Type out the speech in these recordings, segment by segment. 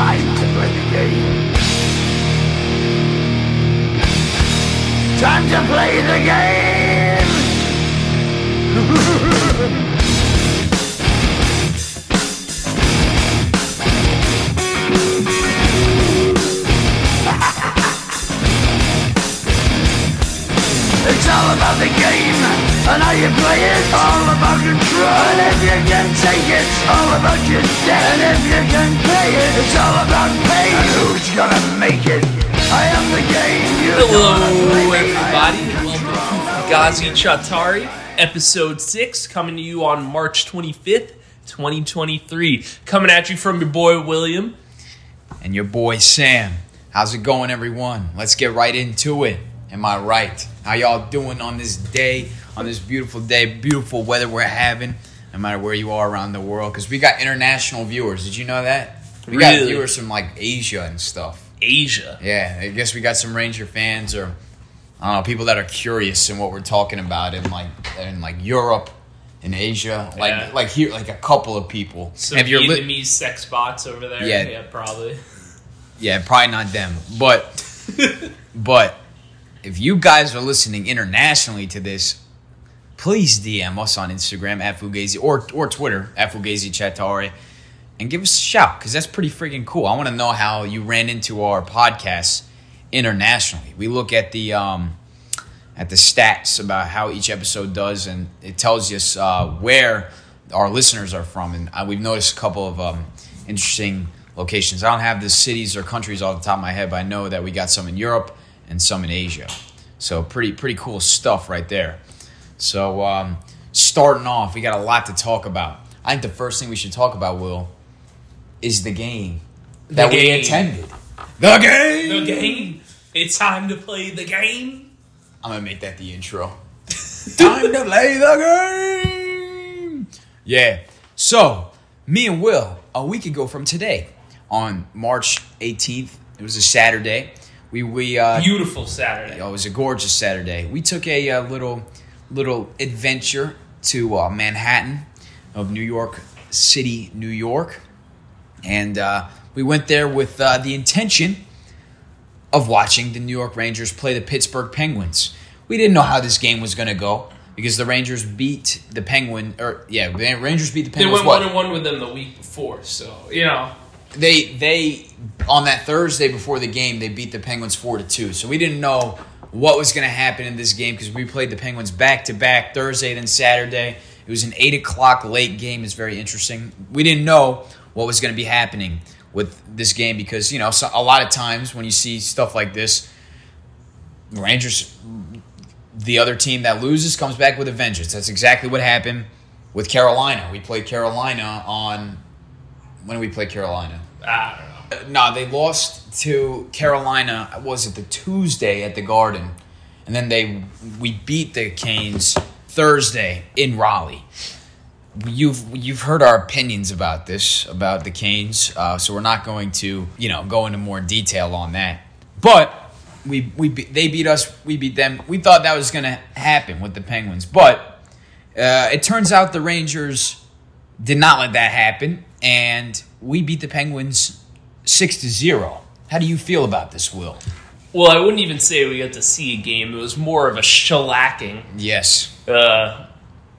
time to play the game. Time to play the game. It's all about the game and how you play it. All about control. And if you can take it, it's all about your debt. And if you can pay it, it's all about pain. And who's gonna make it? I am the game. You Hello, gonna play everybody. am Welcome to Fugazi Chatari, episode 6, coming to you on March 25th, 2023. Coming at you from your boy William. and your boy Sam. How's it going, everyone? Let's get right into it. Am I right? How y'all doing on this day, on this beautiful day, beautiful weather we're having, no matter where you are around the world? Because we got international viewers. Did you know that? We got viewers from like Asia and stuff. Asia. Yeah, I guess we got some Ranger fans or I don't know people that are curious in what we're talking about in like in like Europe, in Asia, like Yeah. like here, like a couple of people. Some If you're li- Vietnamese sex bots over there. Yeah. yeah probably. Yeah, probably not them. But but if you guys are listening internationally to this, please DM us on Instagram at Fugazi or or Twitter at Fugazi Chatari and give us a shout because that's pretty freaking cool. I want to know how you ran into our podcast internationally. We look at the um at the stats about how each episode does, and it tells us uh, where our listeners are from. And uh, we've noticed a couple of um, interesting locations. I don't have the cities or countries off the top of my head, but I know that we got some in Europe and some in Asia. So pretty pretty cool stuff right there. So um, starting off, we got a lot to talk about. I think the first thing we should talk about, Will, is the game that we game. attended. The game. The game. It's time to play the game. I'm gonna make that the intro. Time to play the game. Yeah. So me and Will a week ago from today, on March 18th, it was a Saturday. We we uh, Beautiful Saturday. it was a gorgeous Saturday. We took a, uh little little adventure to uh, Manhattan of New York City, New York, and uh, we went there with uh, the intention of watching the New York Rangers play the Pittsburgh Penguins. We didn't know how this game was going to go because the Rangers beat the Penguin, or yeah, the Rangers beat the Penguins. They went what? one and one with them the week before, so you know. They they on that Thursday before the game they beat the Penguins four to two. So we didn't know what was going to happen in this game because we played the Penguins back to back Thursday then Saturday. It was an eight o'clock late game. It's very interesting. We didn't know what was going to be happening with this game because you know a lot of times when you see stuff like this, Rangers, the other team that loses comes back with a vengeance. That's exactly what happened with Carolina. We played Carolina on when did we play Carolina? I don't know. No, they lost to Carolina. Was it the Tuesday at the Garden, and then they we beat the Canes Thursday in Raleigh. You've you've heard our opinions about this about the Canes, uh, so we're not going to you know go into more detail on that. But we we they beat us, we beat them. We thought that was going to happen with the Penguins, but uh, it turns out the Rangers did not let that happen, and we beat the Penguins six to zero. How do you feel about this, Will? Well, I wouldn't even say we got to see a game. It was more of a shellacking. Yes, uh,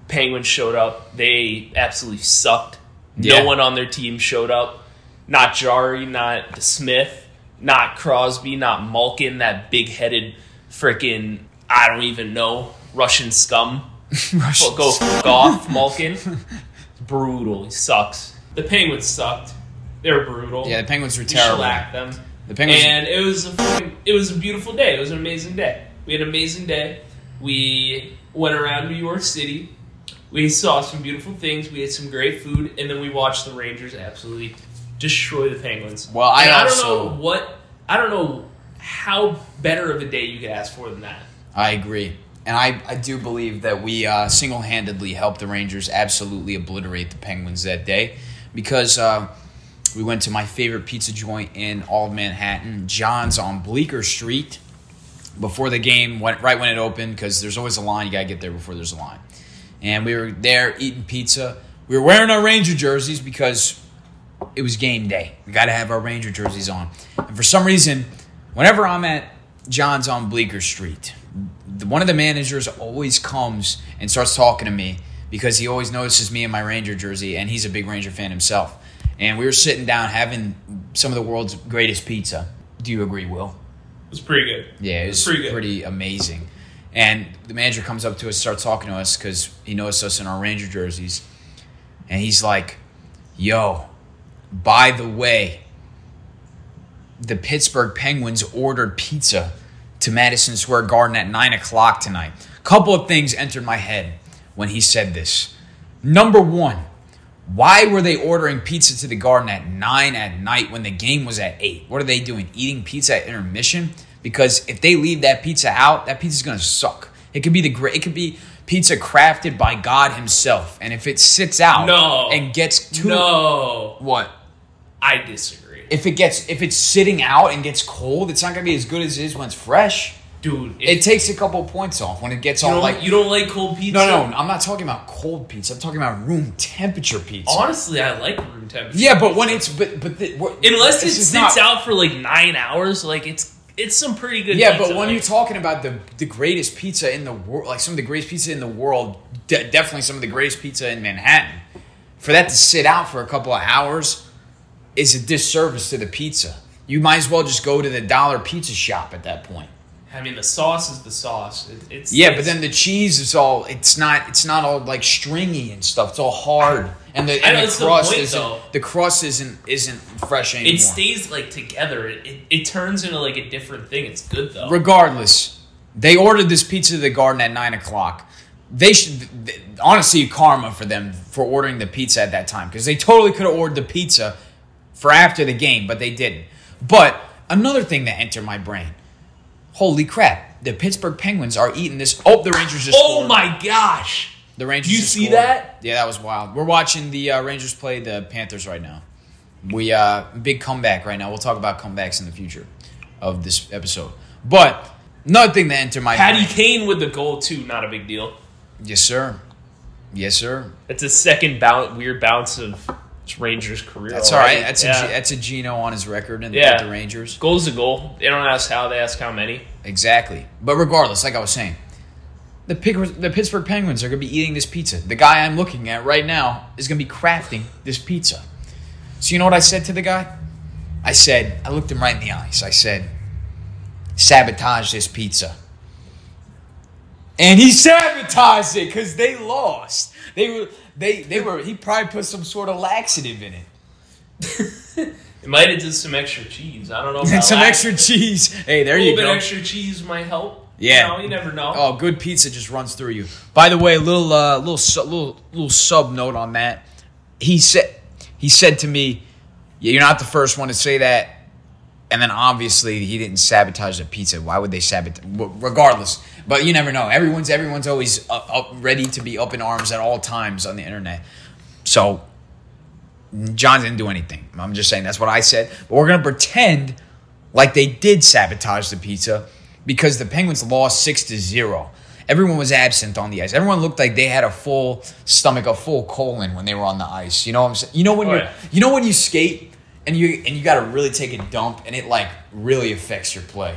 Penguins showed up. They absolutely sucked. Yeah. No one on their team showed up. Not Jarry, not Smith, not Crosby, not Malkin, that big headed freaking, I don't even know, Russian scum. Well, go fuck off, Malkin. Brutal. He sucks. The Penguins sucked. They were brutal. yeah, the Penguins were We terrible. shellacked them. The Penguins, And it was a fucking, it was a beautiful day. It was an amazing day. We had an amazing day. We went around New York City. We saw some beautiful things. We had some great food, and then we watched the Rangers absolutely destroy the Penguins. Well, I And also- don't know what I don't know how better of a day you could ask for than that. I agree, and I, I do believe that we uh, single handedly helped the Rangers absolutely obliterate the Penguins that day because uh, we went to my favorite pizza joint in all of Manhattan, John's on Bleecker Street. Before the game, went right when it opened, because there's always a line. You gotta get there before there's a line. And we were there eating pizza. We were wearing our Ranger jerseys because it was game day. We got to have our Ranger jerseys on. And for some reason, whenever I'm at John's on Bleecker Street, one of the managers always comes and starts talking to me because he always notices me in my Ranger jersey, and he's a big Ranger fan himself. And we were sitting down having some of the world's greatest pizza. Do you agree, Will? It was pretty good. Yeah, it was Pretty pretty, good. amazing. And the manager comes up to us, starts talking to us because he noticed us in our Ranger jerseys. And he's like, Yo, by the way, the Pittsburgh Penguins ordered pizza to Madison Square Garden at 9 o'clock tonight. A Couple of things entered my head when he said this. Number one, why were they ordering pizza to the garden at 9 at night when the game was at 8? What are they doing? Eating pizza at intermission? Because if they leave that pizza out, that pizza's going to suck. It could be the great it could be pizza crafted by God himself. And if it sits out No. and gets too No, what? I disagree, If it gets if it's sitting out and gets cold, it's not going to be as good as it is when it's fresh. dude. It takes a couple points off when it gets all like you don't like cold pizza. No, no, I'm not talking about cold pizza. I'm talking about room temperature pizza. Honestly, I like room temperature. Yeah, but when it's but but the, unless it sits not- out for like nine hours, like it's it's some pretty good. Yeah, pizza, but when like- you're talking about the the greatest pizza in the world, like some of the greatest pizza in the world, de- definitely some of the greatest pizza in Manhattan, for that to sit out for a couple of hours is a disservice to the pizza. You might as well just go to the dollar pizza shop at that point. I mean, the sauce is the sauce. It, it's Yeah, but then the cheese is all it's not it's not all like stringy and stuff. It's all hard. And the, and the it's the crust point, isn't though. the crust isn't isn't fresh anymore. it stays like together. It, it it turns into like a different thing. It's good though. Regardless, they ordered this pizza to the garden at nine o'clock. They should honestly karma for them for ordering the pizza at that time because they totally could have ordered the pizza for after the game, but they didn't. But another thing that entered my brain: Holy crap! The Pittsburgh Penguins are eating this. Oh, the Rangers just. oh scored. my gosh! The Rangers. You see scored. that? Yeah, that was wild. We're watching the uh, Rangers play the Panthers right now. We uh big comeback right now. We'll talk about comebacks in the future of this episode. But another thing that entered my Patty brain- Kane with the goal too. Not a big deal. Yes, sir. Yes, sir. It's a second bounce, weird bounce of Rangers career. That's all right. already. That's yeah. a that's a Gino on his record and Yeah. the Rangers. Goal's a goal. They don't ask how. They ask how many. Exactly. But regardless, like I was saying, the the Pittsburgh Penguins are going to be eating this pizza. The guy I'm looking at right now is going to be crafting this pizza. So you know what I said to the guy? I said, I looked him right in the eyes. I said, sabotage this pizza. And he sabotaged it because they lost. They were they they were he probably put some sort of laxative in it. It might have did some extra cheese. I don't know. Some extra cheese. Hey, there you go. A little bit extra cheese might help. Yeah. You, know, you never know. Oh, good pizza just runs through you. By the way, a little uh, little su- little little sub note on that. He said he said to me, yeah, "You're not the first one to say that." And then obviously he didn't sabotage the pizza. Why would they sabotage? Regardless, but you never know. Everyone's everyone's always up, up ready to be up in arms at all times on the internet. So John didn't do anything. I'm just saying that's what I said. But we're gonna pretend like they did sabotage the pizza because the Penguins lost six to zero. Everyone was absent on the ice. Everyone looked like they had a full stomach, a full colon when they were on the ice. You know what I'm saying? You know when Oh, you yeah. you know when you skate and you and you got to really take a dump and it like really affects your play.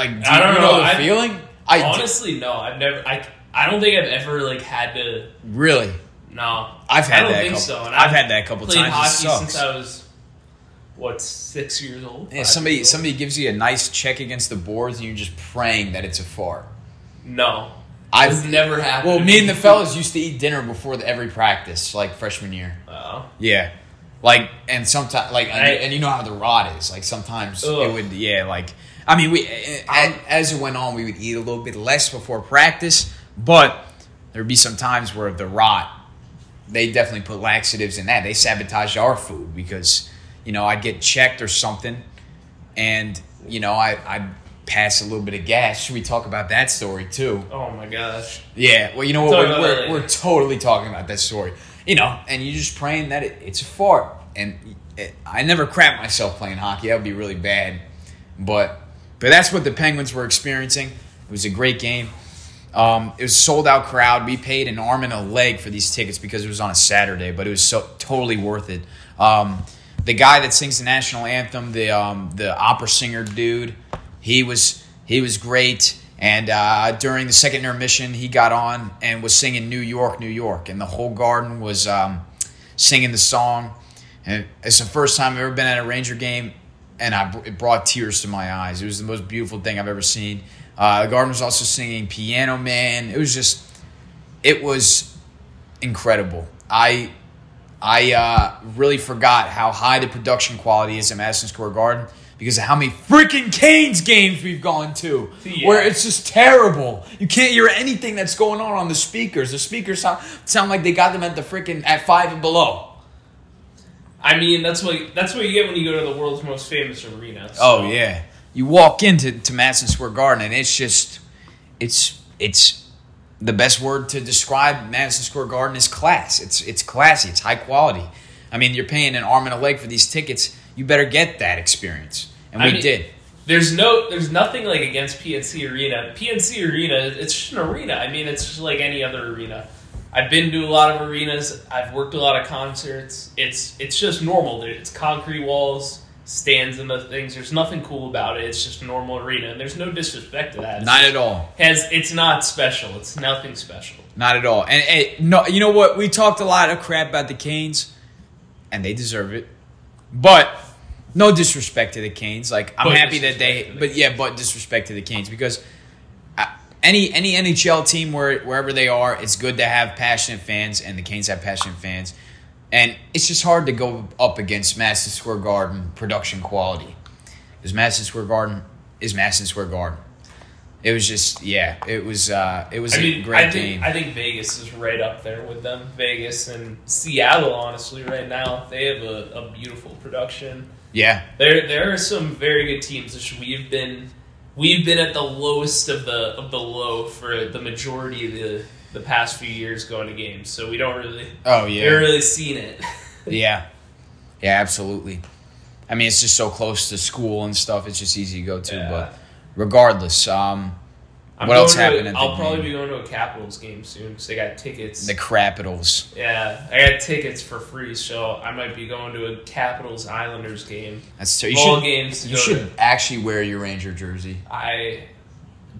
Like do I don't you know. the I- feeling? I Honestly, no. I've never. I. I don't think I've ever like had to. really. No, I've had I don't that think couple- so. And I've had that a couple played times. Hockey since I was what six years old. Yeah, somebody old? somebody gives you a nice check against the boards and you're just praying that it's a fart. No, I've it's never happened. Well, me and the fellas used to eat dinner before the, every practice, like freshman year. Oh. Yeah, like and sometimes like and, I- and you know how the rod is. Like sometimes Ugh. it would yeah like I mean we a- as it went on we would eat a little bit less before practice, but there'd be some times where the rot they definitely put laxatives in that. They sabotaged our food because you know I'd get checked or something, and you know I I'd pass a little bit of gas. Should we talk about that story too? Oh my gosh. Yeah, well, you know what? We're, we're, we're totally talking about that story. You know, and you're just praying that it, it's a fart. And it, I never crap myself playing hockey. That would be really bad. But but that's what the Penguins were experiencing. It was a great game. Um, it was sold out crowd. We paid an arm and a leg for these tickets because it was on a Saturday, but it was so totally worth it. Um, the guy that sings the national anthem, the um, the opera singer dude, he was he was great. And uh, during the second intermission, he got on and was singing "New York, New York," and the whole garden was um, singing the song. And it's the first time I've ever been at a Ranger game, and I, it brought tears to my eyes. It was the most beautiful thing I've ever seen. Uh, the garden was also singing "Piano Man." It was just, it was incredible. I I uh, really forgot how high the production quality is at Madison Square Garden because of how many freaking Canes games we've gone to, Yeah. where it's just terrible. You can't hear anything that's going on on the speakers. The speakers sound, sound like they got them at the freaking at five and below. I mean, that's what that's what you get when you go to the world's most famous arena. so- Oh yeah, you walk into to Madison Square Garden and it's just, it's it's the best word to describe Madison Square Garden is class. It's it's classy. It's high quality. I mean, you're paying an arm and a leg for these tickets. You better get that experience, and I we mean- did. There's no, there's nothing like against PNC Arena. PNC Arena, it's just an arena. I mean, it's just like any other arena. I've been to a lot of arenas. I've worked a lot of concerts. It's it's just normal. There- It's concrete walls, stands, and the things. There's nothing cool about it. It's just a normal arena, and there's no disrespect to that. It's Not just- at all. Has it's not special. It's nothing special. Not at all. And, and no, you know what? We talked a lot of crap about the Canes, and they deserve it. But no disrespect to the Canes. Like I'm But happy that they, the but yeah, but disrespect to the Canes because uh, any any NHL team where wherever they are, it's good to have passionate fans, and the Canes have passionate fans. And it's just hard to go up against Madison Square Garden production quality because Madison Square Garden is Madison Square Garden. It was just yeah, it was uh, it was I a mean, great I think game. I think Vegas is right up there with them. Vegas and Seattle, honestly, right now they have a, a beautiful production. Yeah, There there are some very good teams. Which we've been we've been at the lowest of the of the low for the majority of the the past few years going to games. So we don't really oh we yeah, haven't really seen it. yeah, yeah, absolutely. I mean, it's just so close to school and stuff. It's just easy to go to. Yeah. But regardless, um, I'm What else happened I'll probably game? be going to a Capitals game soon because they got tickets. the Capitals. yeah, I got tickets for free, so I might be going to a Capitals Islanders game. That's you All should games you should to. actually wear your Ranger jersey. I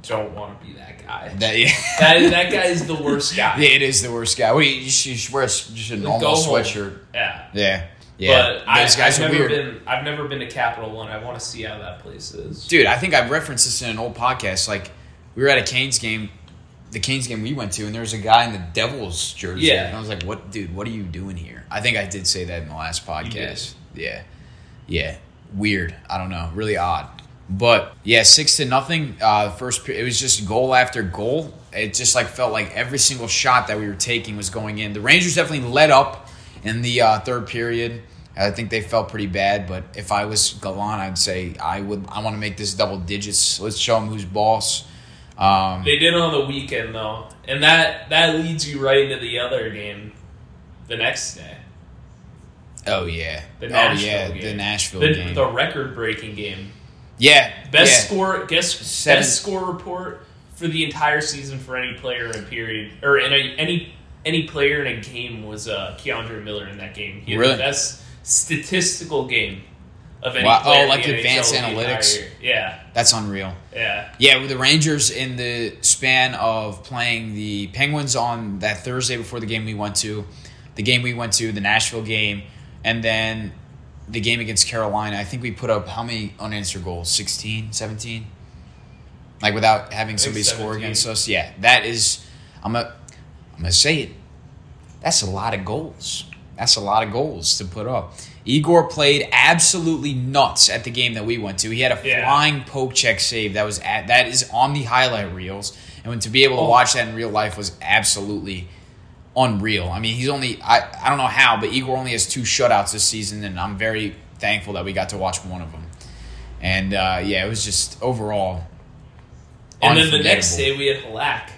don't want to be that guy. That yeah. That that guy is the worst guy. Yeah, it is the worst guy. Wait, you should, you should wear a, just a normal sweatshirt. Yeah. Yeah, yeah. But I, Those guys I've are never weird. been. I've never been to Capital One. I want to see how that place is. Dude, I think I've referenced this in an old podcast. Like, we were at a Canes game, the Canes game we went to, and there was a guy in the Devils jersey. Yeah. And I was like, what, dude, what are you doing here? I think I did say that in the last podcast. Yeah. Yeah. Weird. I don't know. Really odd. But yeah, six to nothing. Uh, first, it was just goal after goal. It just like felt like every single shot that we were taking was going in. The Rangers definitely let up in the uh, third period. I think they felt pretty bad. But if I was Gallant, I'd say I would. I want to make this double digits. Let's show them who's boss. Um, They did on the weekend though, and that that leads you right into the other game, the next day. oh yeah. The oh Nashville yeah. game. The Nashville The, game. the record-breaking game. yeah. Best yeah. score. Guess Seven- best score report for the entire season for any player in a period or in a, any any player in a game was uh, K'Andre Miller in that game. He had Really? the best statistical game of any Wow. Oh, like advanced entire analytics? Yeah, That's unreal. yeah. Yeah, with the Rangers in the span of playing the Penguins on that Thursday before the game we went to, the game we went to, the Nashville game, and then the game against Carolina, I think we put up how many unanswered goals? 16, 17? Like without having somebody score against us? Yeah, that is, I'm going I'm to say it, that's a lot of goals. That's a lot of goals to put up. Igor played absolutely nuts at the game that we went to. He had a Yeah. flying poke check save that was at, that is on the highlight reels, and when, to be able to Oh. watch that in real life was absolutely unreal. I mean, he's only I, I don't know how, but Igor only has two shutouts this season, and I'm very thankful that we got to watch one of them. And uh, yeah, it was just overall. And then the next day we had Halak.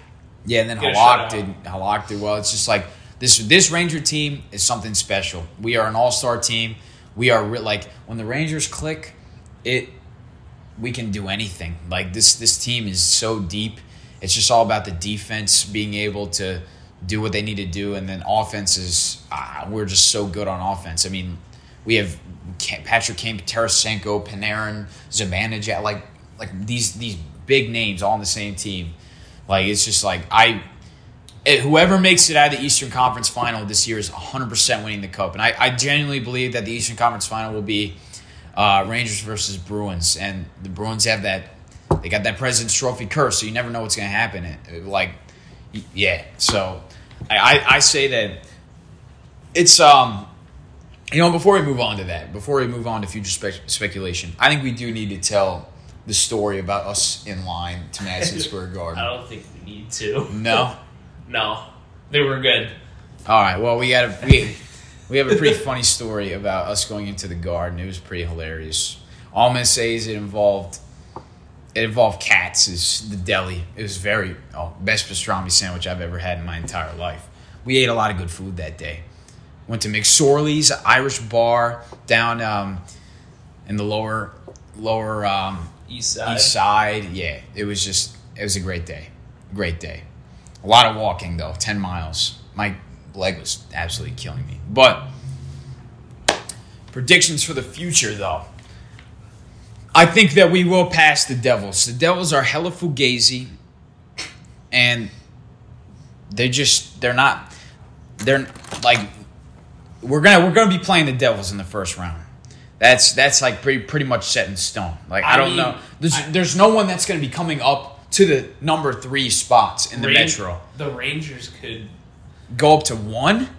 Yeah, and then Halak did Halak did well. It's just like this this Ranger team is something special. We are an all star team. We are re- like when the Rangers click, it we can do anything. Like this this team is so deep. It's just all about the defense being able to do what they need to do, and then offense is ah, we're just so good on offense. I mean, We have Patrick Kane, Tarasenko, Panarin, Zibanejad, like like these these big names all on the same team. Like it's just like I whoever makes it out of the Eastern Conference Final this year is 100% winning the cup. And I, I genuinely believe that the Eastern Conference Final will be uh, Rangers versus Bruins. And the Bruins have that, they got that President's Trophy curse, so you never know what's going to happen. It, like, yeah. So I, I, I say that it's, um, you know, before we move on to that, before we move on to future spec- speculation, I think we do need to tell the story about us in line to Madison Square Garden. I don't think we need to. No? No, they were good. All right. Well, we got a we, we have a pretty funny story about us going into the garden. It was pretty hilarious. All I'm gonna say is it involved it involved cats. Is the deli? It was very oh best pastrami sandwich I've ever had in my entire life. We ate a lot of good food that day. Went to McSorley's Irish bar down um, in the lower lower um, East side. east side. Yeah, it was just it was a great day, great day. A lot of walking though, ten miles. My leg was absolutely killing me. But predictions for the future though. I think that we will pass the Devils. The Devils are hella fugazi, and they just they're not they're like we're gonna we're gonna be playing the Devils in the first round. That's that's like pretty pretty much set in stone. Like I, I don't mean, know. There's I- there's no one that's gonna be coming up to the number three spots in the Ran- Metro. The Rangers could. Go up to one.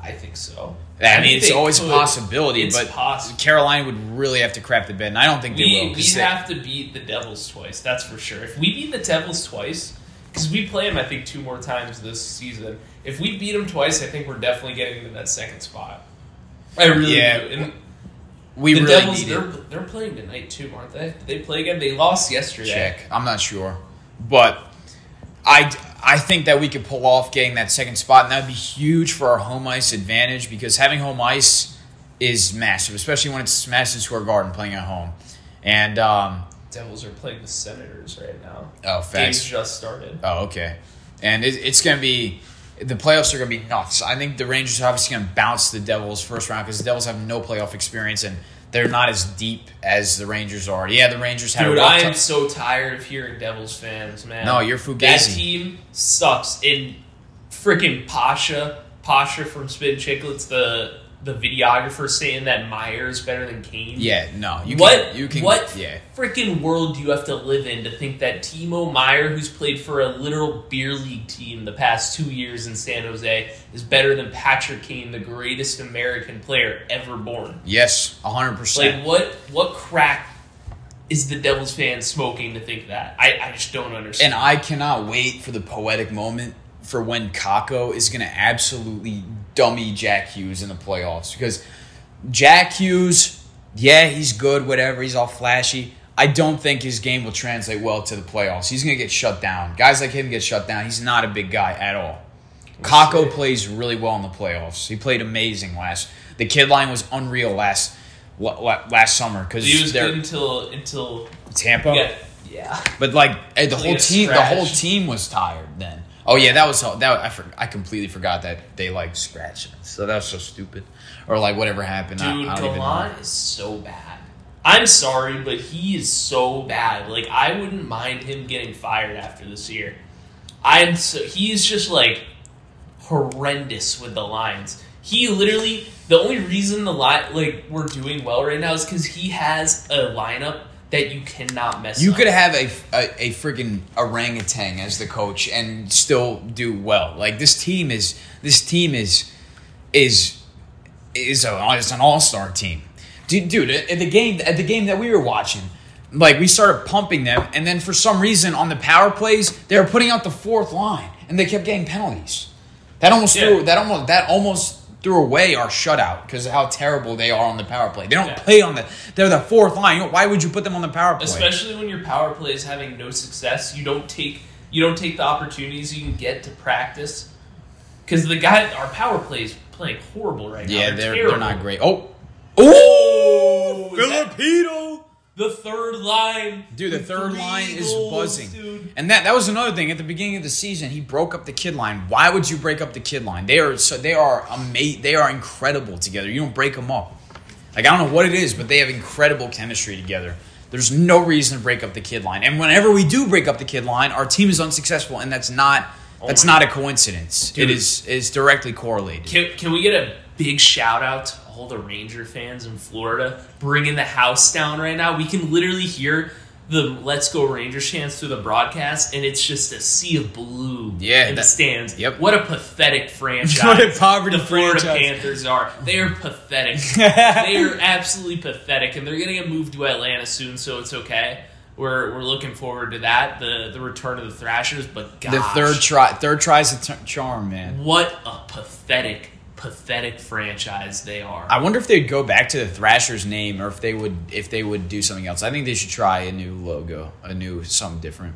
I think so. I mean, it's always a possibility, It's but possible. Carolina would really have to crap the bed, and I don't think they will. We they- have to beat the Devils twice. That's for sure. If we beat the Devils twice, because we play them, I think two more times this season. If we beat them twice, I think we're definitely getting into that second spot. I really Yeah, do. And we the really Devils, need they're it. they're playing tonight too, aren't they? Did they play again? They lost yesterday. Check. I'm not sure, but I I think that we could pull off getting that second spot, and that would be huge for our home ice advantage because having home ice is massive, especially when it's Madison Square Garden playing at home. And um, Devils are playing the Senators right now. oh, Games facts. just started. Oh, okay. And it, it's going to be the playoffs are going to be nuts. I think the Rangers are obviously going to bounce the Devils first round because the Devils have no playoff experience and they're not as deep as the Rangers are. Yeah, the Rangers had Dude, I am time- so tired of hearing Devils fans, man. No, you're fugazi. That team sucks. And freaking Pasha, Pasha from Spittin' Chiclets, the the videographer saying that Meier is better than Kane. Yeah, no, you what can. You can. what Yeah, freaking world do you have to live in to think that Timo Meier, who's played for a literal beer league team the past two years in San Jose, is better than Patrick Kane, the greatest American player ever born? yes, hundred percent. Like what what crack is the Devils fan smoking to think that? I, I just don't understand. And I cannot wait for the poetic moment for when Kakko is going to absolutely dummy Jack Hughes in the playoffs because Jack Hughes, yeah, he's good, whatever, he's all flashy. I don't think his game will translate well to the playoffs. He's going to get shut down. Guys like him get shut down. He's not a big guy at all. Kakko plays really well in the playoffs. He played amazing last. The kid line was unreal last la- la- last summer because he was good until until Tampa. yeah yeah. But like eh, the whole team, the whole team was tired then. Oh yeah, that was that. I for, I completely forgot that they like scratched. it. So that was so stupid. Or like whatever happened. I- Dude, I, even know. Is so bad. I'm sorry, but he is so bad. Like I wouldn't mind him getting fired after this year. I'm so he's just like horrendous with the lines. He literally the only reason the line like we're doing well right now is because he has a lineup that you cannot mess. You up. could have a, a, a freaking orangutan as the coach and still do well. Like this team is this team is is is a is an all star team, dude. Dude, at the game at the game that we were watching, like we started pumping them, and then for some reason on the power plays they were putting out the fourth line, and they kept getting penalties. That almost Yeah. threw that almost that almost threw away our shutout because of how terrible they are on the power play. They don't Yeah. play on the they're the fourth line. You know, why would you put them on the power play? especially when your power play is having no success you don't take you don't take the opportunities you can get to practice because the guy our power play is playing horrible right now Yeah, they're they're terrible. not great. Oh, Oh, oh, that- Filipino, the third line dude, the third three line is buzzing. dude. And that that was another thing at the beginning of the season. He broke up the kid line. Why would you break up the kid line? They are so they are ama- They are incredible together. You don't break them up. Like I don't know what it is, but they have incredible chemistry together. There's no reason to break up the kid line. And whenever we do break up the kid line, our team is unsuccessful, and that's not oh that's my not a coincidence. Dude. It is is directly correlated. Can, can we get a big shout out to all the Ranger fans in Florida bringing the house down right now? We can literally hear the "Let's Go Rangers" chants through the broadcast, and it's just a sea of blue Yeah, in the stands. yep. What a pathetic franchise! What a poverty the Florida franchise. Panthers are. They are pathetic. they are absolutely pathetic, and they're going to get moved to Atlanta soon, so it's okay. We're, we're looking forward to that, the the return of the Thrashers. But gosh, The third try, third tries the t- charm, man. what a pathetic, pathetic franchise they are. I wonder if they'd go back to the Thrashers name, or if they would if they would do something else. I think they should try a new logo, a new something different.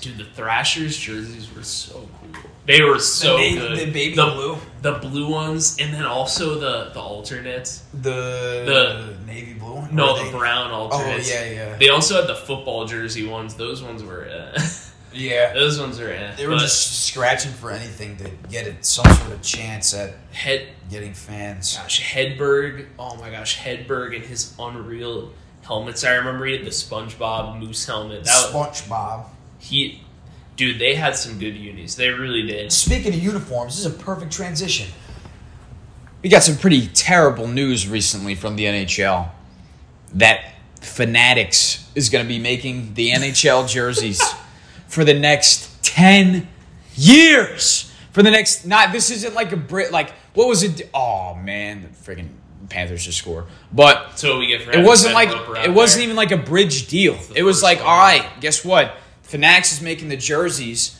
Dude, the Thrashers jerseys were so cool. They were so ba- good. the baby the, blue? the blue ones, and then also the the alternates. The, The- navy blue. One? No, the they- brown alternates. Oh yeah, yeah, They also had the football jersey ones. Those ones were, uh, yeah. those ones are. Uh, They were just scratching for anything to get it some sort of chance at head. getting fans. Gosh, Hedberg. Oh my gosh, Hedberg and his unreal helmets. I remember he had the SpongeBob moose helmet. That was, SpongeBob. he, dude. They had some good unis. They really did. Speaking of uniforms, this is a perfect transition. We got some pretty terrible news recently from the NHL that Fanatics is going to be making the NHL jerseys for the next 10 years. For the next not this isn't like a Brit like what was it oh man, the freaking Panthers just score. But So we get. it wasn't like it wasn't there. even like a bridge deal. It was like, all right, guess what? Fanatics is making the jerseys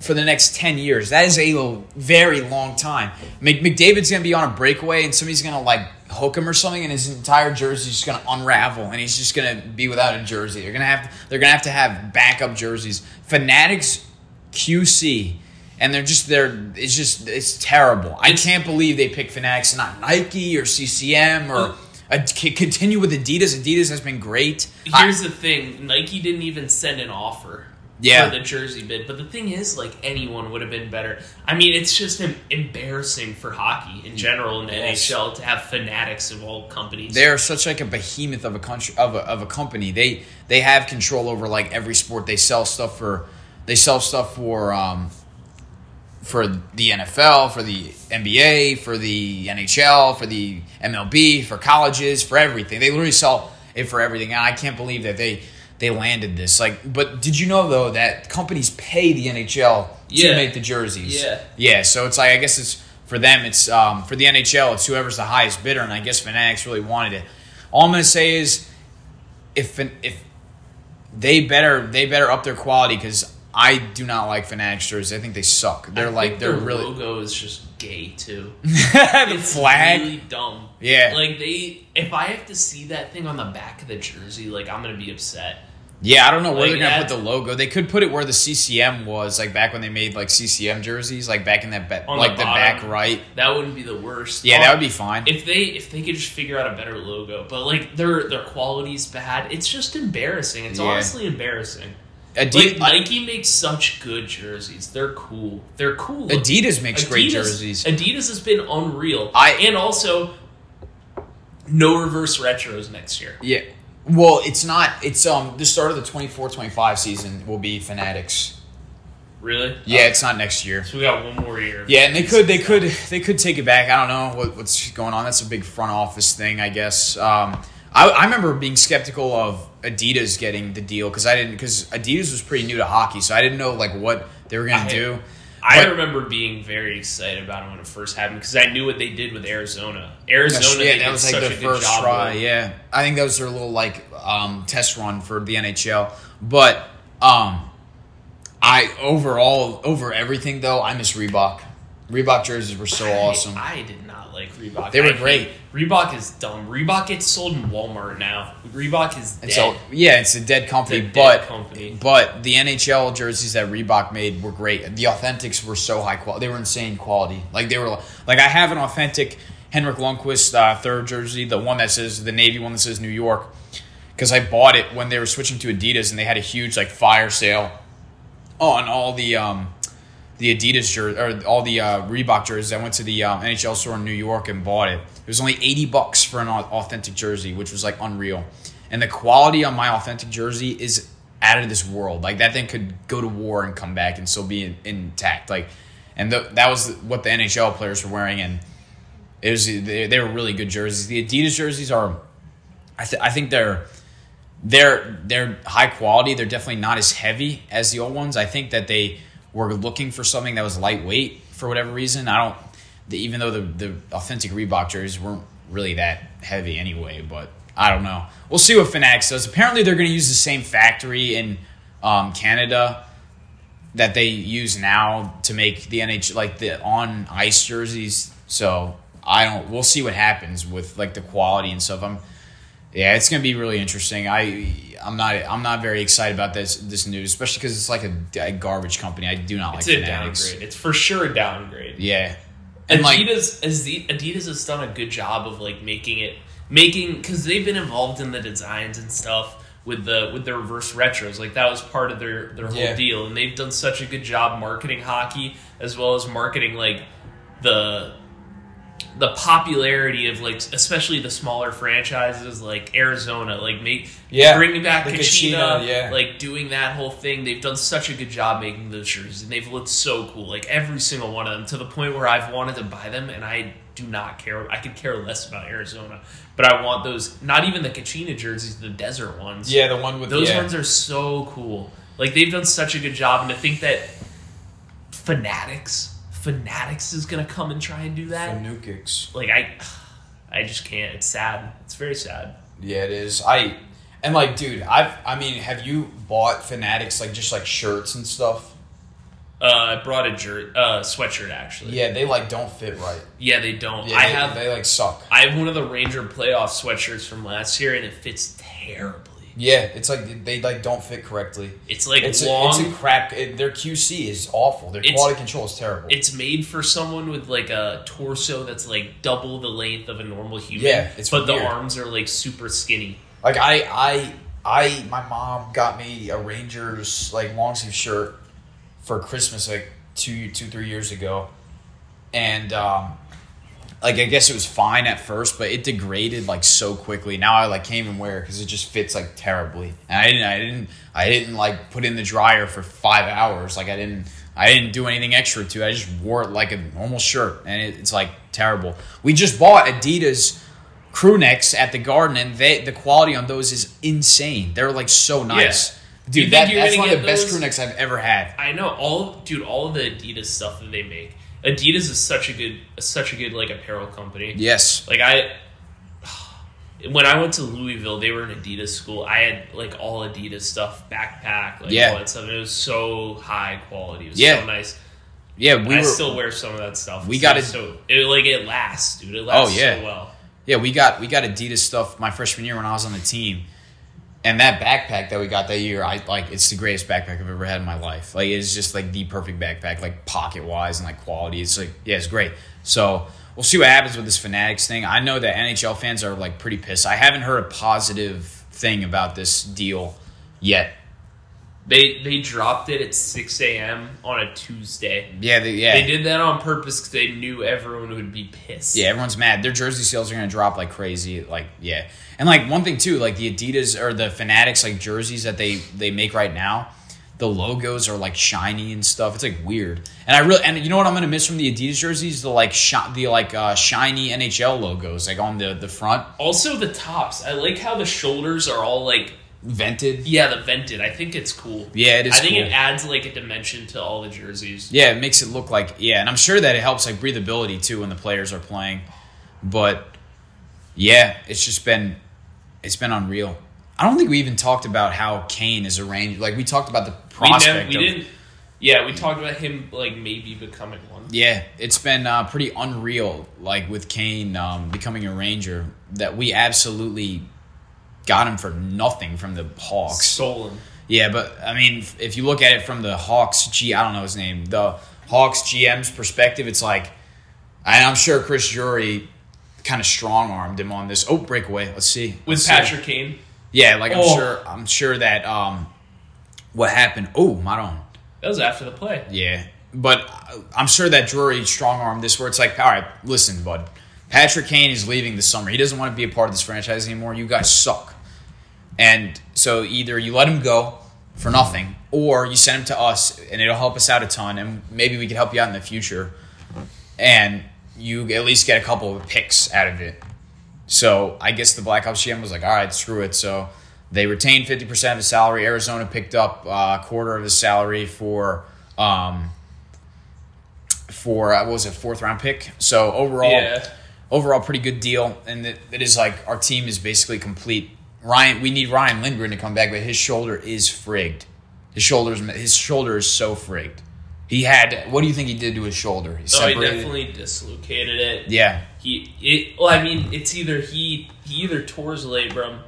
for the next ten years. That is a very long time. Mc- McDavid's gonna be on a breakaway, and somebody's gonna like hook him or something, and his entire jersey is just gonna unravel, and he's just gonna be without a jersey. They're gonna have they're gonna have to have backup jerseys. Fanatics QC. And they're just they're it's just it's terrible. I can't believe they picked Fanatics, and not Nike or CCM or continue with Adidas. Adidas has been great. I- Here's the thing: Nike didn't even send an offer Yeah. for the jersey bid. But the thing is, like anyone would have been better. I mean, it's just embarrassing for hockey in general in the Yes. NHL to have fanatics of all companies. they're such like a behemoth of a country of a, of a company. They they have control over like every sport. They sell stuff for they sell stuff for um for the NFL, for the NBA, for the NHL, for the MLB, for colleges, for everything. They literally sell it for everything. And I can't believe that they they landed this. Like, but did you know though that companies pay the NHL to make the jerseys? Yeah. yeah. So it's like I guess it's for them. It's um, for the NHL. It's whoever's the highest bidder, and I guess Fanatics really wanted it. All I'm gonna say is, if if they better they better up their quality because I do not like Fanatics jerseys. I think they suck. They're I like they're really logo is just gay too. the It's flag. really dumb. Yeah. like they. If I have to see that thing on the back of the jersey, like I'm gonna be upset. Yeah, I don't know where Like they're gonna that- put the logo. They could put it where the CCM was, like back when they made like CCM jerseys, like back in that ba- like the the, back right. That wouldn't be the worst. Yeah, On- that would be fine. if they if they could just figure out a better logo. But like their their quality's bad. It's just embarrassing. It's Yeah. honestly embarrassing. Adi- Like Nike makes such good jerseys. They're cool. They're cool. Adidas makes great jerseys. Adidas has been unreal. I- and also no reverse retros next year. Yeah. Well, it's not. It's um the start of the 24-25 season will be Fanatics. Really? Yeah, it's not next year. So we got one more year. Yeah, and they could they could they could take it back. I don't know what, what's going on. That's a big front office thing, I guess. Um, I, I remember being skeptical of Adidas getting the deal because I didn't because Adidas was pretty new to hockey, so I didn't know like what they were gonna I- do. I But- remember being very excited about it when it first happened because I knew what they did with Arizona. Arizona, yeah, that was like a first try. with. Yeah, I think that was their little like um, test run for the NHL. But um, I overall over everything though, I miss Reebok. Reebok jerseys were so I- awesome. I, did not like Reebok. They were I great. Reebok is dumb. Reebok gets sold in Walmart now. Reebok is dead. So yeah, it's a dead company, a but dead company. but the NHL jerseys that Reebok made were great. The authentics were so high quality; they were insane quality. Like they were like I have an authentic Henrik Lundqvist uh, third jersey, the one that says the navy one that says New York, because I bought it when they were switching to Adidas and they had a huge like fire sale on all the um the Adidas jersey or all the uh, Reebok jerseys. I went to the um, NHL store in New York and bought it. It was only eighty bucks for an authentic jersey, which was like unreal. And the quality on my authentic jersey is out of this world. Like that thing could go to war and come back and still be in, intact. Like, and the, that was what the NHL players were wearing, and it was they, they were really good jerseys. The Adidas jerseys are, I, th- I think they're they're they're high quality. They're definitely not as heavy as the old ones. I think that they were looking for something that was lightweight for whatever reason. I don't, the, even though the the authentic Reebok jerseys weren't really that heavy anyway. But I don't know. We'll see what Fanatics does. Apparently, they're going to use the same factory in um, Canada that they use now to make the NH like the on ice jerseys. So I don't. We'll see what happens with like the quality and stuff. I'm. Yeah, it's gonna be really interesting. I I'm not I'm not very excited about this this news, especially because it's like a, a garbage company. I do not It's like a Fanatics. downgrade. It's for sure a downgrade. Yeah, and like Adidas, as Adidas has done a good job of like making it making because they've been involved in the designs and stuff with the with the reverse retros. Like that was part of their their whole Yeah. deal, and they've done such a good job marketing hockey as well as marketing like the the popularity of like especially the smaller franchises like Arizona, like make Yeah, bringing back Kachina, yeah. like doing that whole thing. They've done such a good job making those jerseys, and they've looked so cool. Like every single one of them, to the point where I've wanted to buy them, and I do not care. I could care less about Arizona, but I want those. Not even the Kachina jerseys, the desert ones. yeah, the one with those yeah. ones are so cool. Like they've done such a good job, and to think that Fanatics, Fanatics is gonna come and try and do that. Fanatics. Like I, I just can't. It's sad. It's very sad. Yeah, it is. I and like, dude, I've I mean, have you bought Fanatics like just like shirts and stuff? Uh, I brought a jer- uh, sweatshirt actually. Yeah, they like don't fit right. Yeah, they don't. Yeah, I they, have they like suck. I have one of the Ranger playoff sweatshirts from last year, and it fits terribly. Yeah, it's like they like don't fit correctly. It's like It's long. a, it's a crap. It, their QC is awful. Their quality control is terrible. it's made for someone with like a torso that's like double the length of a normal human. Yeah, it's but weird. the arms are like super skinny. Like I, I, I, my mom got me a Rangers like long sleeve shirt for Christmas like two, two, three years ago, and um, like I guess it was fine at first, but it degraded like so quickly. Now I like can't even wear it because it just fits like terribly. And I didn't, I didn't, I didn't like put in the dryer for five hours. Like I didn't. I didn't do anything extra to it. I just wore it like a normal shirt, and it, it's like terrible. We just bought Adidas crew necks at the garden, and they the quality on those is insane. They're like so nice, you dude. That, that's one of the get best crew necks I've ever had. I know all, dude. All of the Adidas stuff that they make. Adidas is such a good, such a good like apparel company. Yes, Like I, when I went to Louisville, they were an Adidas school. I had like all Adidas stuff, backpack, like Yeah. all that stuff. It was so high quality. It was Yeah. so nice. yeah, we I were. still wear some of that stuff. We It's got it- So it like it lasts, dude. It oh, lasts Oh, yeah. so well. Yeah, we got we got Adidas stuff my freshman year when I was on the team, and that backpack that we got that year, I like it's the greatest backpack I've ever had in my life. Like it's just like the perfect backpack, like pocket wise and like quality. It's like yeah, it's great. So we'll see what happens with this Fanatics thing. I know that NHL fans are like pretty pissed. I haven't heard a positive thing about this deal yet. They they dropped it at six a.m. on a Tuesday. Yeah, they, yeah, They did that on purpose because they knew everyone would be pissed. Yeah, everyone's mad. Their jersey sales are gonna drop like crazy. Like, yeah, and like one thing too, like the Adidas or the Fanatics like jerseys that they they make right now, the logos are like shiny and stuff. It's like weird. And I really and you know what I'm gonna miss from the Adidas jerseys? The like shi- the like uh, shiny NHL logos like on the the front, Also the tops. I like how the shoulders are all like vented. yeah, the vented. I think it's cool. Yeah, it is I think cool. it adds like a dimension to all the jerseys. Yeah, it makes it look like yeah, and I'm sure that it helps like breathability too when the players are playing. But yeah, it's just been it's been unreal. I don't think we even talked about how Kane is arranged. Like we talked about the We, prospect. never, we of, didn't. Yeah, we talked about him like maybe becoming one. Yeah, it's been uh, pretty unreal. Like with Kane um, becoming a Ranger, that we absolutely got him for nothing from the Hawks. Stolen. Yeah, but I mean, if you look at it from the Hawks G, I don't know his name, the Hawks GM's perspective, it's like, and I'm sure Chris Drury kind of strong armed him on this. Oh, breakaway. Let's see. With Let's see. Patrick Kane. Yeah, like I'm Oh. sure. I'm sure that um, what happened. Oh, Maron. That was after the play. Yeah, but I'm sure that Drury strong arm this where it's like, all right, listen, bud. Patrick Kane is leaving this summer. He doesn't want to be a part of this franchise anymore. You guys suck. And so either you let him go for nothing, or you send him to us, and it'll help us out a ton, and maybe we can help you out in the future. And you at least get a couple of picks out of it. So I guess the Blackhawks GM was like, all right, screw it. So they retained 50% of his salary. Arizona picked up uh, a quarter of his salary for um, for uh, what was it, fourth round pick. So overall, Yeah. overall pretty good deal. And it, it is like our team is basically complete. Ryan, we need Ryan Lindgren to come back, but his shoulder is frigged. His shoulders, his shoulder is so frigged. He had. What do you think he did to his shoulder? He No, he definitely dislocated it. Yeah, He it well, I mean, it's either he he either tore his labrum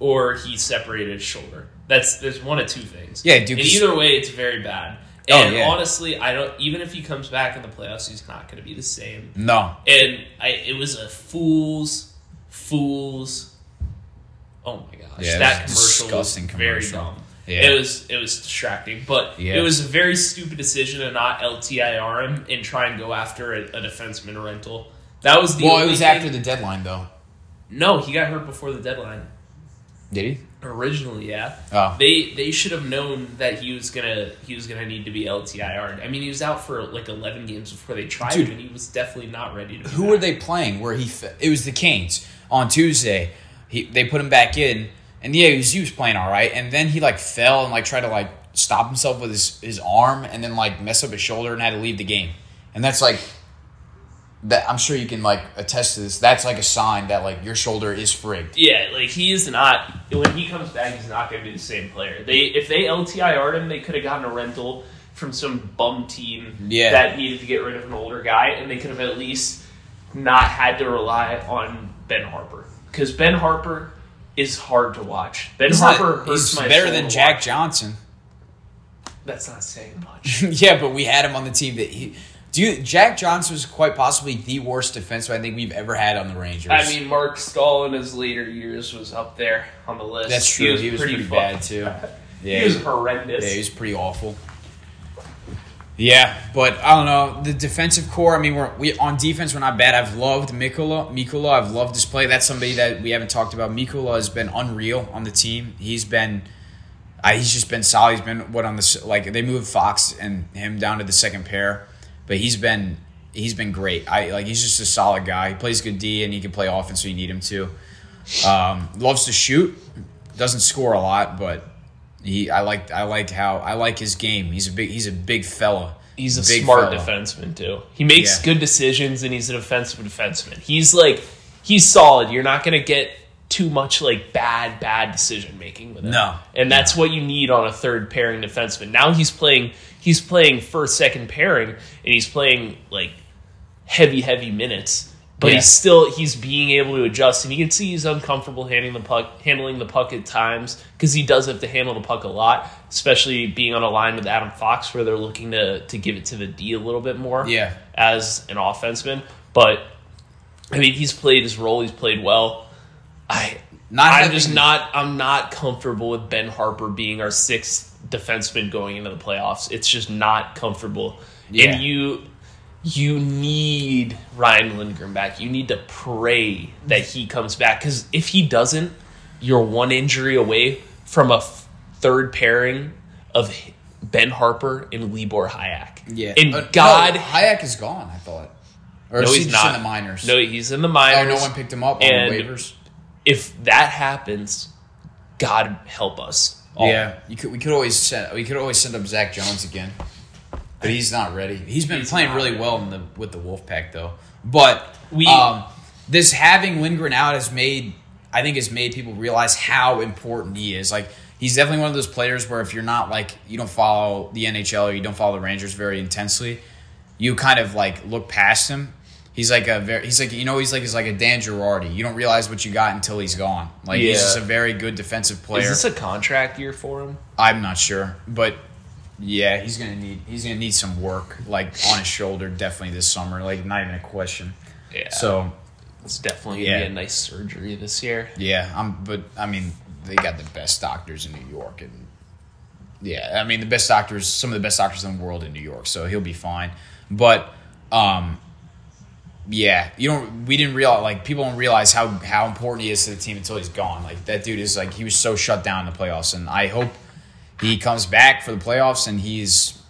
or he separated his shoulder. That's there's one of two things. Yeah, dude, And either way, it's very bad. Oh, And yeah. honestly, I don't. Even if he comes back in the playoffs, he's not going to be the same. no, And I, it was a fools, fools. Oh my gosh, Yeah, that commercial disgusting was very commercial. dumb. Yeah. It was it was distracting, but Yeah. it was a very stupid decision to not LTIR him and try and go after a, a defenseman rental. That was the well, it was thing- after the deadline though. no. He got hurt before the deadline. Did he? Originally, yeah. Oh. They they should have known that he was gonna he was gonna need to be LTIR'd. I mean, he was out for like eleven games before they tried Dude. him, and he was definitely not ready to. Who back. were they playing? Where he? It was the Canes on Tuesday. He they put him back in, and yeah, he was, he was playing all right. And then he like fell and like tried to like stop himself with his his arm, and then like mess up his shoulder and had to leave the game. And that's like that. I'm sure you can like attest to this. That's like a sign that like your shoulder is frigged. Yeah, like he is not. When he comes back, he's not going to be the same player. They if they LTIR'd him, they could have gotten a rental from some bum team Yeah. that needed to get rid of an older guy, and they could have at least not had to rely on Ben Harpur because Ben Harpur is hard to watch. Ben He's, Harpur not, hurts he's my better than Jack watch. Johnson. That's not saying much. yeah, but we had him on the team that he. Do you, Jack Johnson was quite possibly the worst defenseman I think we've ever had on the Rangers. I mean, Marc Staal in his later years was up there on the list. that's true. He was, pretty, fu- bad too. Yeah, He was horrendous. Yeah, he was pretty awful. Yeah, but I don't know the defensive core. I mean, we're we on defense. We're not bad. I've loved Mikkola. Mikkola, I've loved his play. That's somebody that we haven't talked about. Mikkola has been unreal on the team. He's been, uh, he's just been solid. He's been what on the like they moved Fox and him down to the second pair, but he's been he's been great. I like he's just a solid guy. He plays good D and he can play offense when you need him to. Um, loves to shoot. Doesn't score a lot, but he I like I like how I like his game. He's a big he's a big fella. He's a Big smart fella. defenseman too. He makes Yeah. good decisions and he's a defensive defenseman. He's like he's solid. You're not gonna get too much like bad bad decision making with him. No. and that's what you need on a third pairing defenseman. Now he's playing he's playing first second pairing and he's playing like heavy heavy minutes. But Yeah. he's still he's being able to adjust, and you can see he's uncomfortable handling the puck, handling the puck at times because he does have to handle the puck a lot, especially being on a line with Adam Fox where they're looking to to give it to the D a little bit more. Yeah. as an offenseman, but I mean he's played his role, he's played well. I Not I'm just not I'm not comfortable with Ben Harpur being our sixth defenseman going into the playoffs. It's just not comfortable. Yeah. And you you need Ryan Lindgren back. You need to pray that he comes back because if he doesn't, you're one injury away from a f- third pairing of Ben Harpur and Libor Hajek. Yeah. And Uh, no, God, Hayek is gone. I thought. Or no, he's not in the minors. No, he's in the minors. oh, no one picked him up on the waivers. If that happens, God help us. all. Yeah, you could. We could always send. We could always send up Zach Jones again, but he's not ready. He's been He's playing really ready. well in the with the Wolfpack though. But We- um, this having Lindgren out has made. I think has made people realize how important he is. Like he's definitely one of those players where if you're not like you don't follow the NHL or you don't follow the Rangers very intensely, you kind of like look past him. He's like a very he's like you know he's like he's like a Dan Girardi. You don't realize what you got until he's gone. Like he's just a very good defensive player. Is this a contract year for him? I'm not sure, but yeah, he's gonna need he's gonna need some work like on his shoulder definitely this summer. Like not even a question. Yeah. So it's definitely gonna Yeah. be a nice surgery this year. yeah, I'm. But I mean, they got the best doctors in New York, and Yeah, I mean the best doctors, some of the best doctors in the world in New York, so he'll be fine. But um, yeah, you don't. We didn't realize like people don't realize how how important he is to the team until he's gone. Like that dude is like he was so shut down in the playoffs, and I hope he comes back for the playoffs and he's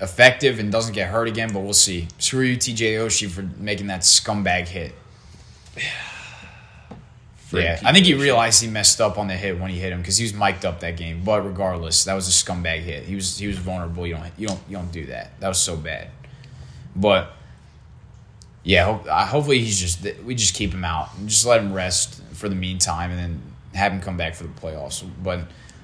effective and doesn't get hurt again. But we'll see. Screw you, TJ Oshie, for making that scumbag hit. Yeah, I think he realized he messed up on the hit when he hit him because he was mic'd up that game. But regardless, that was a scumbag hit. He was he was vulnerable. You don't you don't you don't do that. That was so bad. But yeah, hopefully he's just we just keep him out and just let him rest for the meantime, and then have him come back for the playoffs. But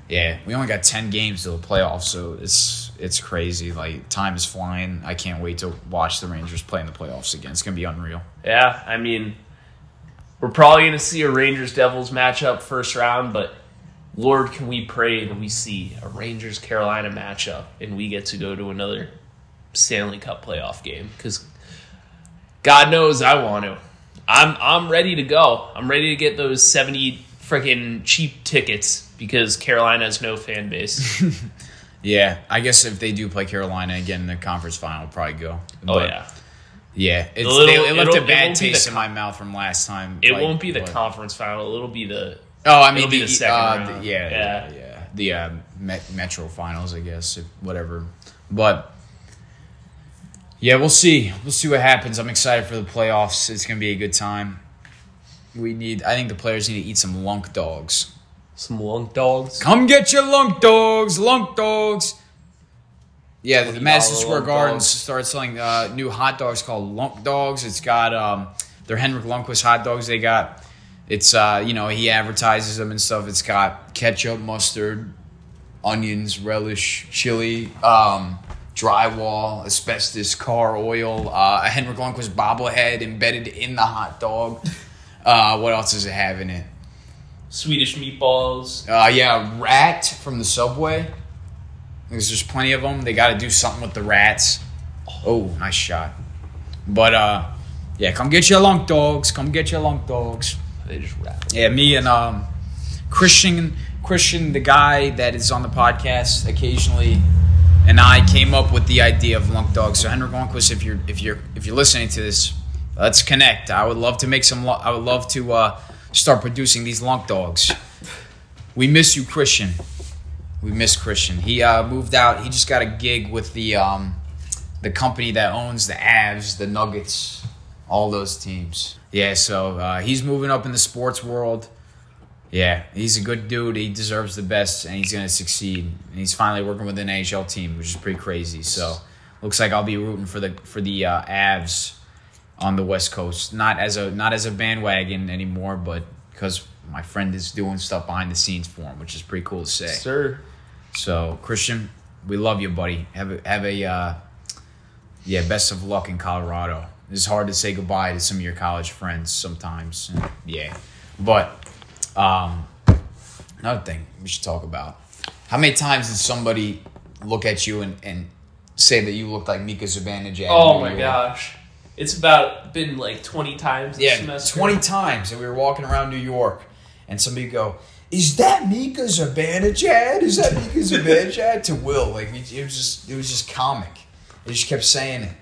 yeah, we only got ten games till the playoffs, so it's it's crazy. Like time is flying. I can't wait to watch the Rangers play in the playoffs again. It's gonna be unreal. Yeah, I mean, we're probably to see a Rangers Devils matchup first round, but Lord, can we pray that we see a Rangers Carolina matchup and we get to go to another Stanley Cup playoff game? Because God knows I want to. I'm I'm ready to go. I'm ready to get those seventy freaking cheap tickets because Carolina has no fan base. Yeah, I guess if they do play Carolina again in the conference final, I'll probably go. oh But, yeah, yeah. It's, little- they, it left a bad won't the taste in my mouth from last time. it like, won't be the conference final. It'll be the Oh, I mean, the, the second uh, round. the- yeah, yeah, Yeah. yeah, The uh, Met- Metro finals, I guess, if, whatever. But yeah, we'll see. We'll see what happens. I'm excited for the playoffs. It's gonna be a good time. We need. I think the players need to eat some lunk dogs. Some lunk dogs. Come get your lunk dogs, lunk dogs. Yeah, the $20 Madison Square Gardens dogs. started selling uh, new hot dogs called lunk dogs. It's got um, their Henrik Lundqvist hot dogs. They got it's uh, you know he advertises them and stuff. It's got ketchup, mustard, onions, relish, chili, um, drywall, asbestos, car oil, uh, a Henrik Lundqvist bobblehead embedded in the hot dog. Uh, what else does it have in it? Swedish meatballs. Uh, yeah, rat from the subway. There's just plenty of them. They got to do something with the rats. Oh, nice shot. But uh, yeah, come get your lunk dogs. Come get your lunk dogs. They just rattle. Yeah, me and um, Christian, Christian, the guy that is on the podcast occasionally, and I came up with the idea of lunk dogs. So Henrik Lundqvist, if you're if you're if you're listening to this, let's connect. I would love to make some. I would love to uh, start producing these lunk dogs. We miss you, Christian. We miss Christian. He uh, moved out. He just got a gig with the um, the company that owns the Avs, the Nuggets, all those teams. Yeah, so uh, he's moving up in the sports world. Yeah, he's a good dude. He deserves the best, and he's gonna succeed. And he's finally working with an NHL team, which is pretty crazy. So, looks like I'll be rooting for the for the uh, Avs on the West Coast. Not as a not as a bandwagon anymore, but because my friend is doing stuff behind the scenes for him, which is pretty cool to say. Sir. So Christian, we love you, buddy. Have a have a uh, yeah, best of luck in Colorado. It's hard to say goodbye to some of your college friends sometimes. Yeah, but um, another thing we should talk about: how many times did somebody look at you and, and say that you looked like Mika Zibanejad? Oh my you were- gosh. It's about been like 20 times this Yeah, semester. twenty times, and we were walking around New York, and somebody go, "Is that Mika Zibanejad? Is that Mika Zibanejad?" to Will, like it was just it was just comic. They just kept saying it.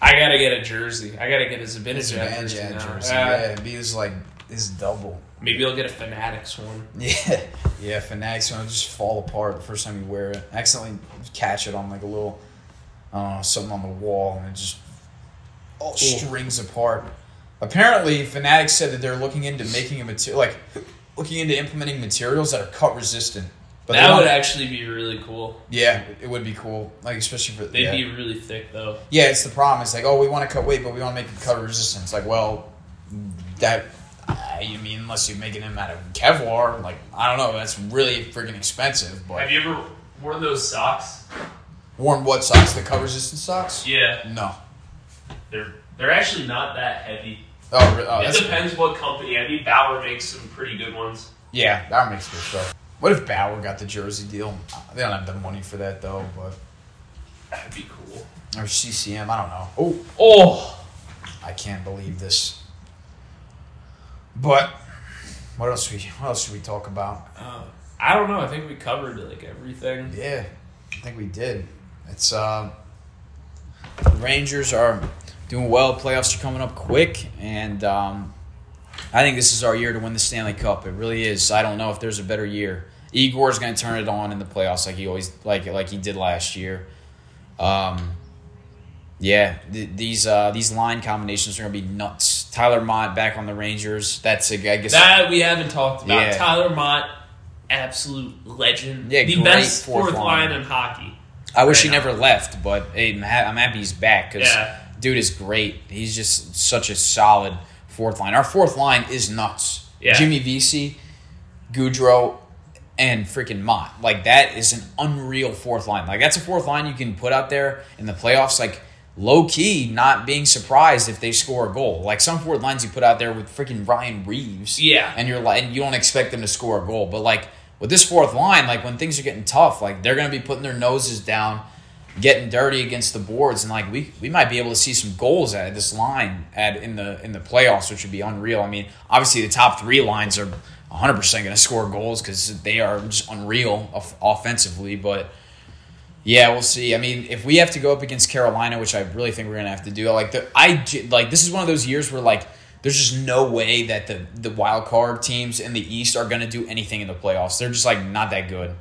I gotta get a jersey. I gotta get a Zibanejad jersey. Jersey. Uh, Yeah, be his like his double. Maybe I'll get a Fanatics one. Yeah, yeah. Fanatics gonna just fall apart the first time you wear it. Accidentally catch it on like a little, I don't know, something on the wall, and it just all strings apart. Apparently, Fanatics said that they're looking into making a material, like looking into implementing materials that are cut resistant. But that would actually be really cool. yeah, it would be cool, like especially for They'd yeah. be really thick though. Yeah, it's the problem. It's like, oh, we want to cut weight, but we want to make it cut resistant. It's like, well, that. I mean, unless you're making them out of Kevlar, like I don't know, that's really freaking expensive. But Have you ever worn those socks? worn what socks? The cut resistant socks? Yeah. No. They're they're actually not that heavy. Oh, re- oh it that's depends what company. I mean, Bauer makes some pretty good ones. yeah, that makes good stuff. What if Bauer got the jersey deal? They don't have the money for that though, but That'd be cool. or CCM, I don't know. Oh, Oh, I can't believe this. But what else we what else should we talk about? uh, I don't know. I think we covered like everything. Yeah, I think we did. It's uh, the Rangers are doing well. Playoffs are coming up quick, and um, I think this is our year to win the Stanley Cup. It really is. I don't know if there's a better year. Igor's going to turn it on in the playoffs like he always like like he did last year. Um, yeah, th- these uh, these line combinations are going to be nuts. Tyler Motte back on the Rangers. That's a I guess That we haven't talked about. Yeah. Tyler Motte, absolute legend. Yeah, the great best fourth fourth, line. line in hockey. I wish right he now. never left, but hey, I'm, happy he's back because Yeah. Dude is great. He's just such a solid fourth line. Our fourth line is nuts. Yeah. Jimmy Vesey, Goodrow, and freaking Motte. Like that is an unreal fourth line. Like that's a fourth line you can put out there in the playoffs. Like low key, not being surprised if they score a goal. Like some fourth lines you put out there with freaking Ryan Reaves. Yeah. and you're like, and you don't expect them to score a goal. But like with this fourth line, like when things are getting tough, like they're gonna be putting their noses down, getting dirty against the boards, and like we we might be able to see some goals of this line at in the in the playoffs, which would be unreal. I mean, obviously the top three lines are 100 percent gonna score goals because they are just unreal off- offensively, but. Yeah, we'll see. I mean, if we have to go up against Carolina, which I really think we're gonna have to do, like the I like this is one of those years where like there's just no way that the the wild card teams in the East are gonna do anything in the playoffs. They're just like not that good.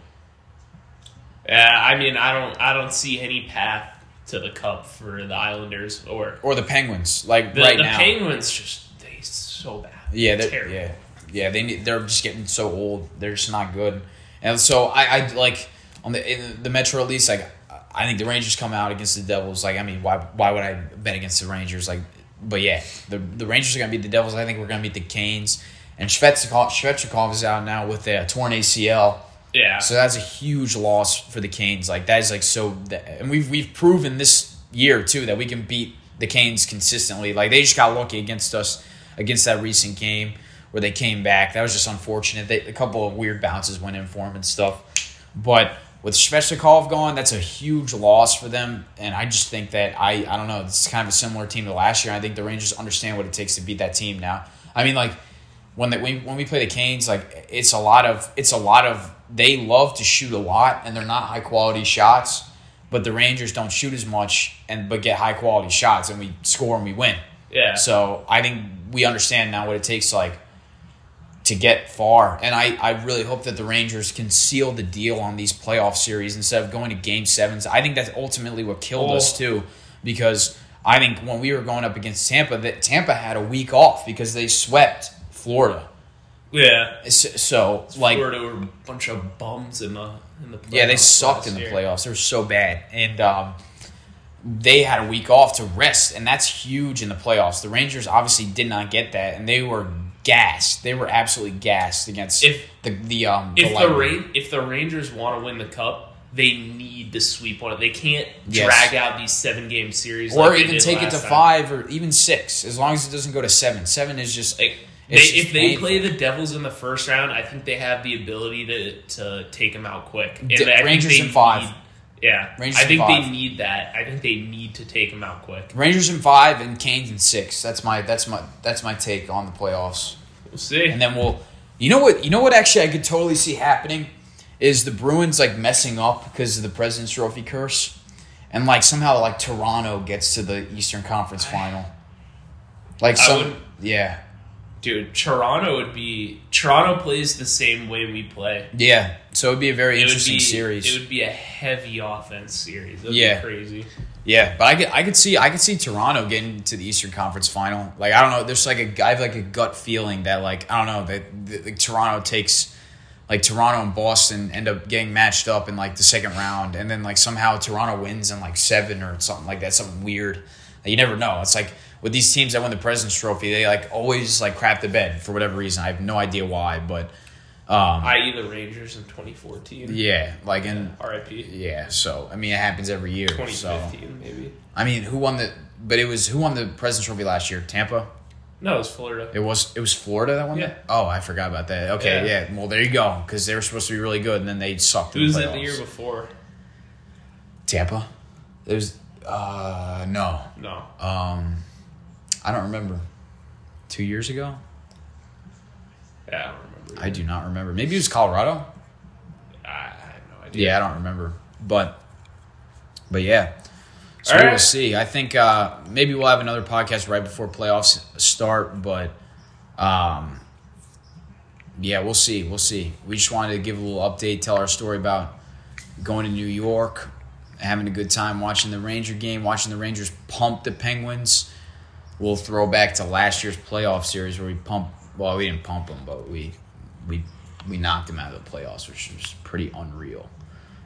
Yeah, I mean, I don't, I don't see any path to the cup for the Islanders or Or the Penguins, like the, right the now. Penguins. Just they so bad. yeah, they're Terrible. yeah, yeah. They need, they're just getting so old. They're just not good. And so I, I like on the in the Metro East, like I think the Rangers come out against the Devils. Like I mean, why why would I bet against the Rangers? Like, but yeah, the the Rangers are gonna beat the Devils. I think we're gonna beat the Canes. And Svechnikov, Svechnikov is out now with a torn ACL. Yeah. So that's a huge loss for the Canes. Like that is like so, and we've we've proven this year too that we can beat the Canes consistently. Like they just got lucky against us against that recent game where they came back. That was just unfortunate. They, a couple of weird bounces went in for them and stuff. But with Svechnikov gone, that's a huge loss for them. And I just think that I I don't know. It's kind of a similar team to last year. I think the Rangers understand what it takes to beat that team now. I mean, like when when when we play the Canes, like it's a lot of it's a lot of they love to shoot a lot and they're not high quality shots, but the Rangers don't shoot as much and but get high quality shots and we score and we win. yeah. So I think we understand now what it takes to like to get far. And I, I really hope that the Rangers can seal the deal on these playoff series instead of going to game sevens. I think that's ultimately what killed Oh. us too, because I think when we were going up against Tampa, that Tampa had a week off because they swept Florida. Yeah. So, so like Florida were a bunch of bums in the in the yeah, they sucked in the year. playoffs. They were so bad, and um, they had a week off to rest, and that's huge in the playoffs. The Rangers obviously did not get that, and they were gassed. They were absolutely gassed against If- the the um If the Lightning. Ra- if the Rangers want to win the cup, they need to sweep one. They can't Yes. drag out these seven game series, or like even take it to time. five or even six, as long as it doesn't go to seven. Seven is just Like they, if they painful. play the Devils in the first round, I think they have the ability to to take them out quick. And D- I think Rangers they in five. need- yeah, Rangers I think they need that. I think they need to take them out quick. Rangers in five and Canes in six. That's my that's my that's my take on the playoffs. We'll see. And then we'll, you know what, you know what? Actually, I could totally see happening is the Bruins like messing up because of the President's Trophy curse, and like somehow like Toronto gets to the Eastern Conference Final. Like some, would- yeah, Dude, Toronto would be Toronto plays the same way we play. yeah. So it'd be a very It interesting be series. It would be a heavy offense series. Yeah. be crazy. Yeah, but I could I could see I could see Toronto getting to the Eastern Conference Final. Like I don't know, there's like a I have like a gut feeling that like I don't know that, that like, Toronto takes like Toronto and Boston end up getting matched up in like the second round, and then like somehow Toronto wins in like seven or something like that, something weird. You never know. It's like with these teams that win the President's Trophy, they like always like crap the bed for whatever reason. I have no idea why, but um, I.e. the Rangers in 2014. yeah, like in R.I.P. yeah. So I mean, it happens every year. So 2015 maybe. I mean, who won the? But it was who won the President's Trophy last year? Tampa. No, it was Florida. It was it was Florida that won. Yeah. that? Oh, I forgot about that. Okay, Yeah. yeah. Well, there you go. Because they were supposed to be really good, and then they sucked. Who was it the year before? Tampa. It was uh no. No. Um, I don't remember. Two years ago. Yeah, I don't remember. I do not remember. Maybe it was Colorado. I, have no idea. Yeah, I don't remember. But But yeah, so All we'll see. I think uh, maybe we'll have another podcast right before playoffs start, but um, yeah, we'll see. We'll see. We just wanted to give a little update, tell our story about going to New York, having a good time watching the Ranger game, watching the Rangers pump the Penguins. We'll throw back to last year's playoff series where we pumped. Well, we didn't pump them, but we we we knocked them out of the playoffs, which was pretty unreal.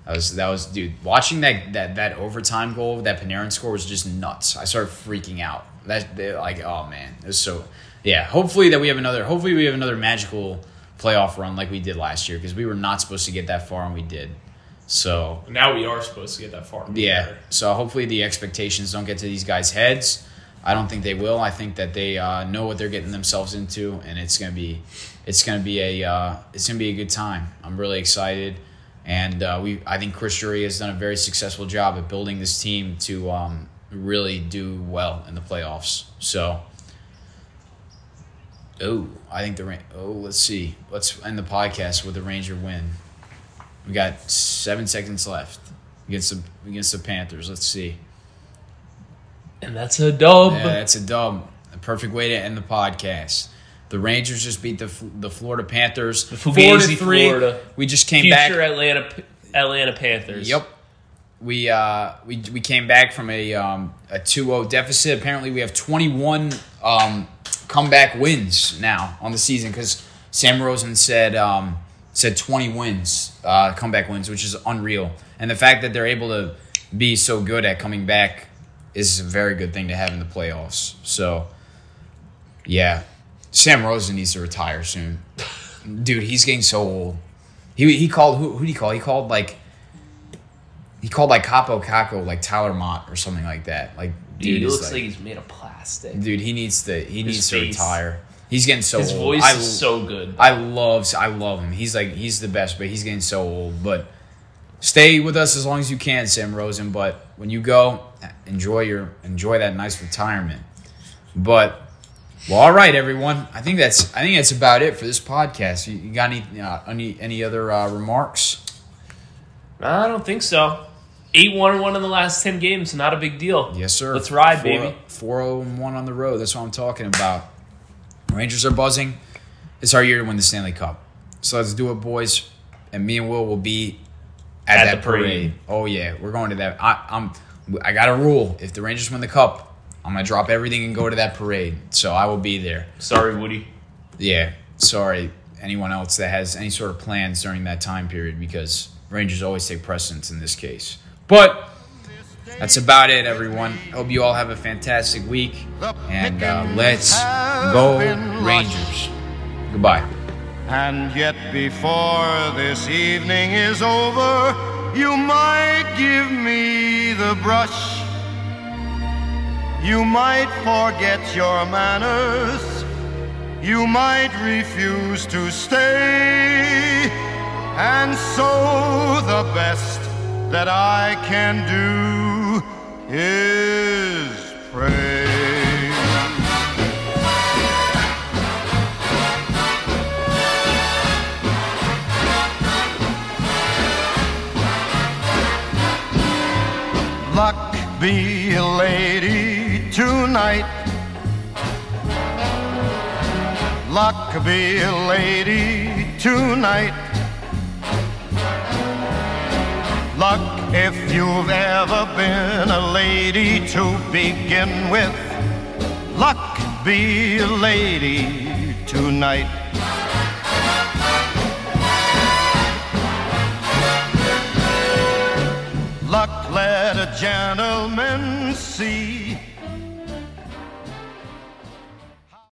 That was that was dude. Watching that that that overtime goal that Panarin score was just nuts. I started freaking out. That like oh man, it was so yeah. Hopefully that we have another. Hopefully we have another magical playoff run like we did last year because we were not supposed to get that far and we did. So Now we are supposed to get that far. yeah. So hopefully the expectations don't get to these guys' heads. I don't think they will. I think that they uh, know what they're getting themselves into, and it's gonna be, it's gonna be a, uh, it's gonna be a good time. I'm really excited, and uh, we, I think Chris Drury has done a very successful job at building this team to um, really do well in the playoffs. So. Oh, I think the oh, let's see. Let's end the podcast with the Ranger win. We got seven seconds left against the against the Panthers. Let's see. And that's a dub. Yeah, that's a dub. A perfect way to end the podcast. The Rangers just beat the the Florida Panthers The four to three. Florida. We just came Future back. Atlanta Atlanta Panthers. Yep. We uh we we came back from a um a 2-0 deficit. Apparently we have 21 um comeback wins now on the season cuz Sam Rosen said um said 20 wins, uh comeback wins, which is unreal. And the fact that they're able to be so good at coming back is a very good thing to have in the playoffs. So yeah. Sam Rosen needs to retire soon. Dude, he's getting so old. He he called who who did he call? He called like he called like Capo Caco like Tyler Motte or something like that. Like Dude, dude, he looks like, like, he's made of plastic. dude he needs to he needs to retire. He's getting so His old. voice I, is so good. I love I love him. He's like he's the best, but he's getting so old. But stay with us as long as you can, Sam Rosen. But when you go, enjoy your enjoy that nice retirement. But well, all right, everyone. I think that's I think that's about it for this podcast. You, you got any uh, any any other uh, remarks? I don't think so. Eight one one in the last ten games, not a big deal. Yes, sir. Let's ride, Four- baby. 401 on the road. That's what I'm talking about. Rangers are buzzing. It's our year to win the Stanley Cup. So let's do it, boys. And me and Will will be at, At that the parade. parade. Oh yeah, we're going to that. I, I'm. I got a rule. If the Rangers win the cup, I'm gonna drop everything and go to that parade. So I will be there. Sorry, Woody. Yeah. Sorry, anyone else that has any sort of plans during that time period because Rangers always take precedence in this case. But that's about it, everyone. Hope you all have a fantastic week. And uh, let's go, Rangers. Goodbye. And yet, before this evening is over, you might give me the brush. You might forget your manners. You might refuse to stay. And so, the best that I can do is pray. Luck be a lady tonight. Luck be a lady tonight. Luck if you've ever been a lady to begin with. Luck be a lady tonight. A gentleman see